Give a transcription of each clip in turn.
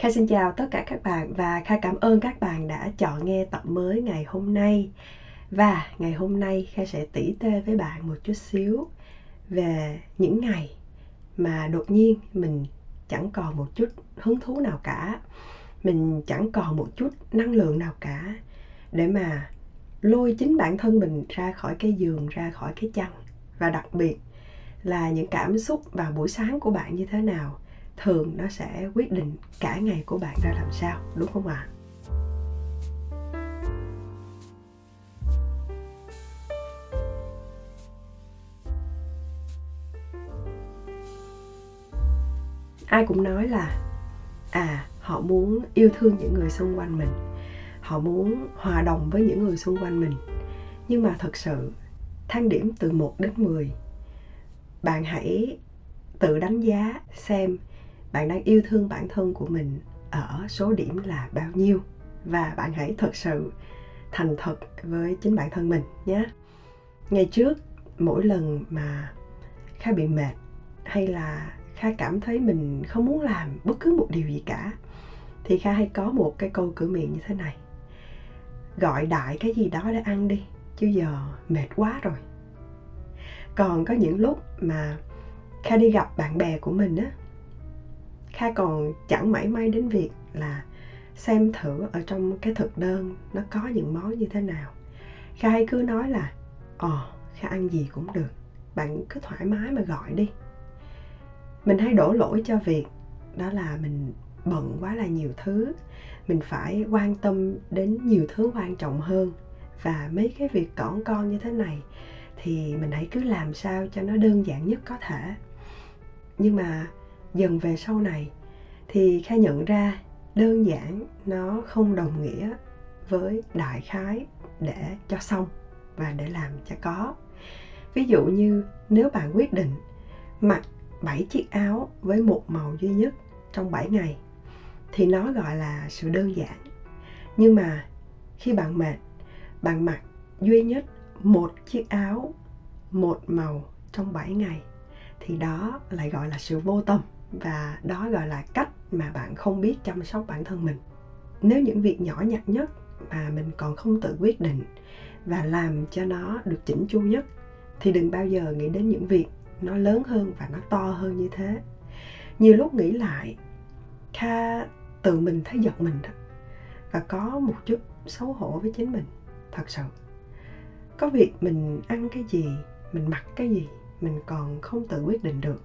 Kha xin chào tất cả các bạn và Kha cảm ơn các bạn đã chọn nghe tập mới ngày hôm nay. Và ngày hôm nay Kha sẽ tỉ tê với bạn một chút xíu về những ngày mà đột nhiên mình chẳng còn một chút hứng thú nào cả. Mình chẳng còn một chút năng lượng nào cả để mà lôi chính bản thân mình ra khỏi cái giường, ra khỏi cái chăn. Và đặc biệt là những cảm xúc vào buổi sáng của bạn như thế nào thường nó sẽ quyết định cả ngày của bạn ra làm sao, đúng không ạ à? ai cũng nói là à họ muốn yêu thương những người xung quanh mình họ muốn hòa đồng với những người xung quanh mình nhưng mà thật sự, thang điểm từ 1 đến 10 bạn hãy tự đánh giá xem bạn đang yêu thương bản thân của mình ở số điểm là bao nhiêu? Và bạn hãy thật sự thành thật với chính bản thân mình nhé. Ngày trước, mỗi lần mà kha bị mệt hay là kha cảm thấy mình không muốn làm bất cứ một điều gì cả, thì kha hay có một cái câu cửa miệng như thế này. Gọi đại cái gì đó để ăn đi, chứ giờ mệt quá rồi. Còn có những lúc mà kha đi gặp bạn bè của mình á kha còn chẳng mảy may đến việc là xem thử ở trong cái thực đơn nó có những món như thế nào. Kha hay cứ nói là ồ kha ăn gì cũng được, bạn cứ thoải mái mà gọi đi. Mình hay đổ lỗi cho việc đó là mình bận quá là nhiều thứ, mình phải quan tâm đến nhiều thứ quan trọng hơn. Và mấy cái việc cỏn con như thế này thì mình hãy cứ làm sao cho nó đơn giản nhất có thể. Nhưng mà dần về sau này, thì khai nhận ra đơn giản nó không đồng nghĩa với đại khái để cho xong và để làm cho có. Ví dụ như nếu bạn quyết định mặc 7 chiếc áo với một màu duy nhất trong 7 ngày, thì nó gọi là sự đơn giản. Nhưng mà khi bạn mệt, bạn mặc duy nhất một chiếc áo, một màu trong 7 ngày, thì đó lại gọi là sự vô tâm và đó gọi là cách mà bạn không biết chăm sóc bản thân mình. Nếu những việc nhỏ nhặt nhất mà mình còn không tự quyết định và làm cho nó được chỉnh chu nhất, thì đừng bao giờ nghĩ đến những việc nó lớn hơn và nó to hơn như thế. Nhiều lúc nghĩ lại, kha tự mình thấy giật mình đó và có một chút xấu hổ với chính mình, thật sự. Có việc mình ăn cái gì, mình mặc cái gì mình còn không tự quyết định được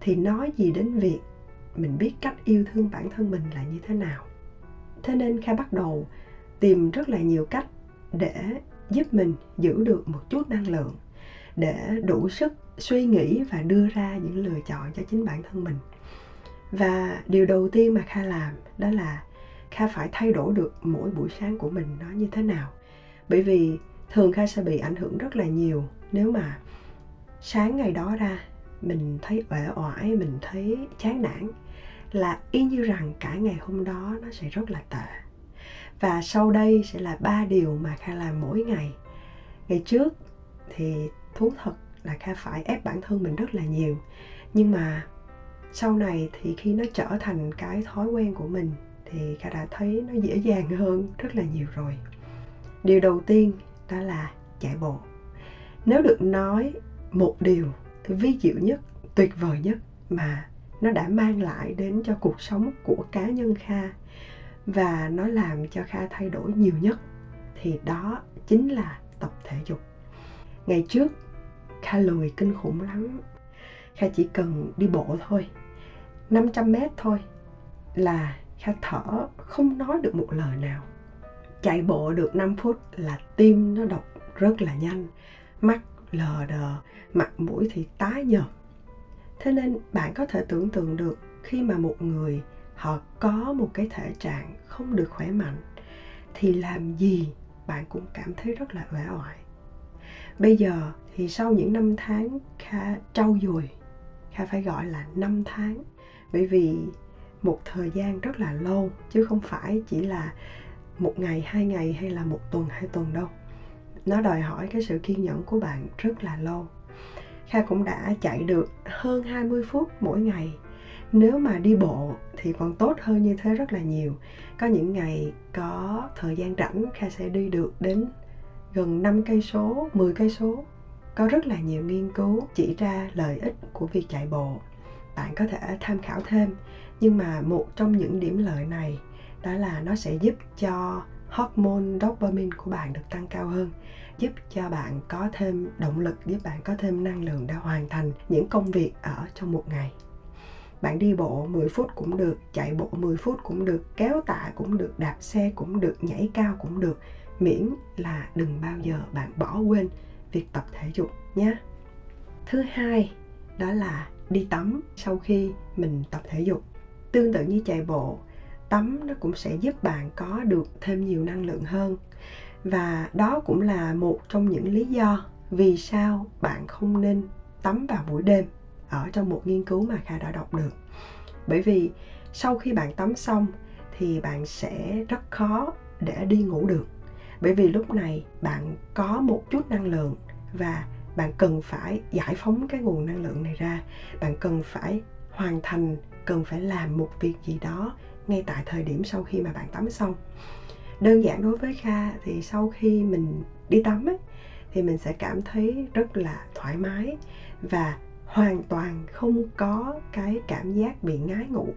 thì nói gì đến việc mình biết cách yêu thương bản thân mình là như thế nào. Thế nên kha bắt đầu tìm rất là nhiều cách để giúp mình giữ được một chút năng lượng, để đủ sức suy nghĩ và đưa ra những lựa chọn cho chính bản thân mình. Và điều đầu tiên mà kha làm đó là kha phải thay đổi được mỗi buổi sáng của mình nó như thế nào. Bởi vì thường kha sẽ bị ảnh hưởng rất là nhiều nếu mà sáng ngày đó ra mình thấy uể oải, mình thấy chán nản, là y như rằng cả ngày hôm đó nó sẽ rất là tệ. Và sau đây sẽ là ba điều mà kha làm mỗi ngày. Ngày trước thì thú thật là kha phải ép bản thân mình rất là nhiều. Nhưng mà sau này thì khi nó trở thành cái thói quen của mình thì kha đã thấy nó dễ dàng hơn rất là nhiều rồi. Điều đầu tiên đó là chạy bộ. Nếu được nói một điều vi diệu nhất, tuyệt vời nhất mà nó đã mang lại đến cho cuộc sống của cá nhân kha. Và nó làm cho kha thay đổi nhiều nhất, thì đó chính là tập thể dục. Ngày trước, kha lười kinh khủng lắm. Kha chỉ cần đi bộ thôi 500 mét thôi, là kha thở không nói được một lời nào. Chạy bộ được 5 phút là tim nó đập rất là nhanh, mắt lờ đờ, mặt mũi thì tái nhợt. Thế nên bạn có thể tưởng tượng được khi mà một người họ có một cái thể trạng không được khỏe mạnh, thì làm gì bạn cũng cảm thấy rất là uể oải. Bây giờ thì sau những năm tháng kha, trau dồi, kha phải gọi là năm tháng, bởi vì một thời gian rất là lâu, chứ không phải chỉ là một ngày, hai ngày hay là một tuần, hai tuần đâu nó đòi hỏi cái sự kiên nhẫn của bạn rất là lâu. Kha cũng đã chạy được hơn 20 phút mỗi ngày. Nếu mà đi bộ thì còn tốt hơn như thế rất là nhiều. Có những ngày có thời gian rảnh, kha sẽ đi được đến gần 5 cây số 10 cây số. Có rất là nhiều nghiên cứu chỉ ra lợi ích của việc chạy bộ. Bạn có thể tham khảo thêm. Nhưng mà một trong những điểm lợi này đó là nó sẽ giúp cho hormone dopamine của bạn được tăng cao hơn, giúp cho bạn có thêm động lực, giúp bạn có thêm năng lượng để hoàn thành những công việc ở trong một ngày. Bạn đi bộ 10 phút cũng được, chạy bộ 10 phút cũng được, kéo tạ cũng được, đạp xe cũng được, nhảy cao cũng được, miễn là đừng bao giờ bạn bỏ quên việc tập thể dục nhé. Thứ hai, đó là đi tắm sau khi mình tập thể dục. Tương tự như chạy bộ tắm nó cũng sẽ giúp bạn có được thêm nhiều năng lượng hơn. Và đó cũng là một trong những lý do vì sao bạn không nên tắm vào buổi đêm ở trong một nghiên cứu mà kha đã đọc được. Bởi vì sau khi bạn tắm xong thì bạn sẽ rất khó để đi ngủ được. Bởi vì lúc này bạn có một chút năng lượng và bạn cần phải giải phóng cái nguồn năng lượng này ra. Bạn cần phải hoàn thành, cần phải làm một việc gì đó ngay tại thời điểm sau khi mà bạn tắm xong. Đơn giản đối với kha thì sau khi mình đi tắm ấy, thì mình sẽ cảm thấy rất là thoải mái và hoàn toàn không có cái cảm giác bị ngái ngủ.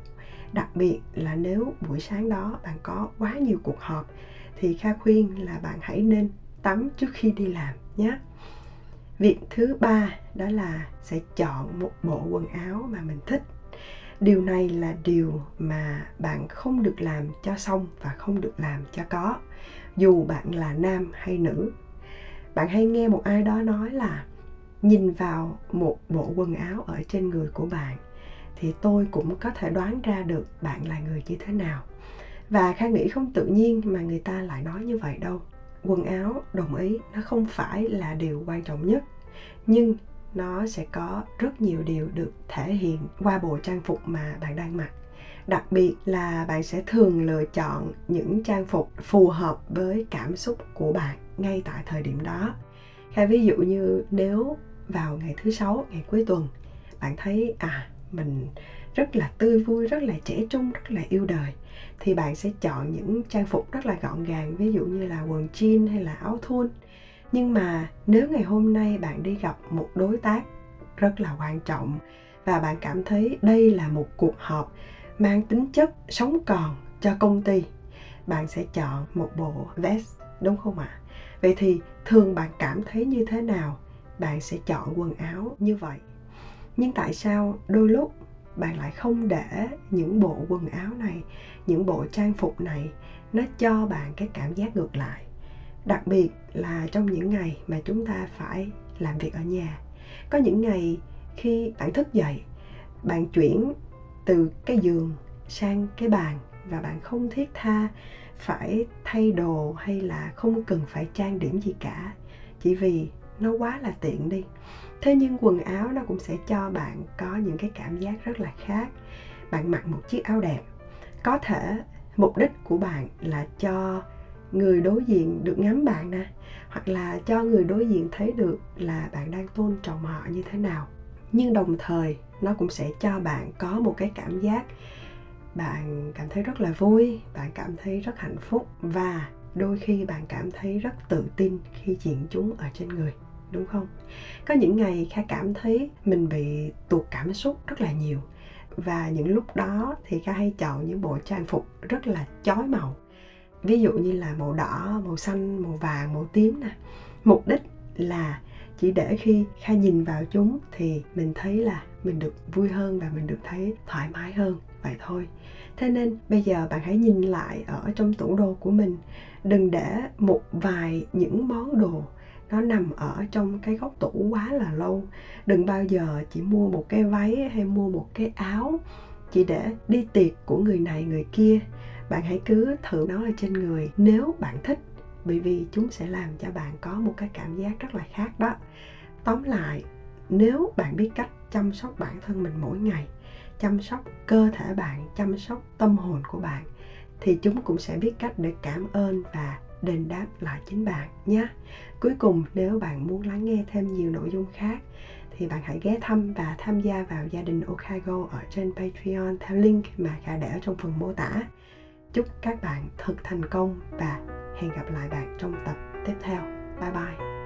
Đặc biệt là nếu buổi sáng đó bạn có quá nhiều cuộc họp thì kha khuyên là bạn hãy nên tắm trước khi đi làm nhé. Việc thứ ba đó là sẽ chọn một bộ quần áo mà mình thích điều này là điều mà bạn không được làm cho xong và không được làm cho có, dù bạn là nam hay nữ. Bạn hay nghe một ai đó nói là, nhìn vào một bộ quần áo ở trên người của bạn thì tôi cũng có thể đoán ra được bạn là người như thế nào. Và khang nghĩ không tự nhiên mà người ta lại nói như vậy đâu. Quần áo, đồng ý, nó không phải là điều quan trọng nhất. Nhưng nó sẽ có rất nhiều điều được thể hiện qua bộ trang phục mà bạn đang mặc. Đặc biệt là bạn sẽ thường lựa chọn những trang phục phù hợp với cảm xúc của bạn ngay tại thời điểm đó. Hay ví dụ như nếu vào ngày thứ sáu, ngày cuối tuần, bạn thấy à mình rất là tươi vui, rất là trẻ trung, rất là yêu đời, thì bạn sẽ chọn những trang phục rất là gọn gàng, ví dụ như là quần jean hay là áo thun nhưng mà nếu ngày hôm nay bạn đi gặp một đối tác rất là quan trọng và bạn cảm thấy đây là một cuộc họp mang tính chất sống còn cho công ty, bạn sẽ chọn một bộ vest, đúng không ạ? Vậy thì thường bạn cảm thấy như thế nào? Bạn sẽ chọn quần áo như vậy. Nhưng tại sao đôi lúc bạn lại không để những bộ quần áo này, những bộ trang phục này nó cho bạn cái cảm giác ngược lại? Đặc biệt là trong những ngày mà chúng ta phải làm việc ở nhà. Có những ngày khi bạn thức dậy, bạn chuyển từ cái giường sang cái bàn và bạn không thiết tha phải thay đồ hay là không cần phải trang điểm gì cả. Chỉ vì nó quá là tiện đi. Thế nhưng quần áo nó cũng sẽ cho bạn có những cái cảm giác rất là khác. Bạn mặc một chiếc áo đẹp. Có thể mục đích của bạn là cho người đối diện được ngắm bạn nè, hoặc là cho người đối diện thấy được là bạn đang tôn trọng họ như thế nào. Nhưng đồng thời, nó cũng sẽ cho bạn có một cái cảm giác bạn cảm thấy rất là vui, bạn cảm thấy rất hạnh phúc, và đôi khi bạn cảm thấy rất tự tin khi diện chúng ở trên người, đúng không? Có những ngày kha cảm thấy mình bị tuột cảm xúc rất là nhiều, và những lúc đó thì kha hay chọn những bộ trang phục rất là chói màu ví dụ như là màu đỏ, màu xanh, màu vàng, màu tím nè. Mục đích là chỉ để khi kha nhìn vào chúng thì mình thấy là mình được vui hơn và mình được thấy thoải mái hơn, vậy thôi. Thế nên bây giờ bạn hãy nhìn lại ở trong tủ đồ của mình. Đừng để một vài những món đồ nó nằm ở trong cái góc tủ quá là lâu. Đừng bao giờ chỉ mua một cái váy hay mua một cái áo chỉ để đi tiệc của người này, người kia bạn hãy cứ thử nó ở trên người nếu bạn thích, bởi vì chúng sẽ làm cho bạn có một cái cảm giác rất là khác đó tóm lại, nếu bạn biết cách chăm sóc bản thân mình mỗi ngày, chăm sóc cơ thể bạn, chăm sóc tâm hồn của bạn, thì chúng cũng sẽ biết cách để cảm ơn và đền đáp lại chính bạn nhé cuối cùng, nếu bạn muốn lắng nghe thêm nhiều nội dung khác, thì bạn hãy ghé thăm và tham gia vào gia đình Okago ở trên Patreon theo link mà Khả để ở trong phần mô tả. Chúc các bạn thật thành công và hẹn gặp lại bạn trong tập tiếp theo. Bye bye.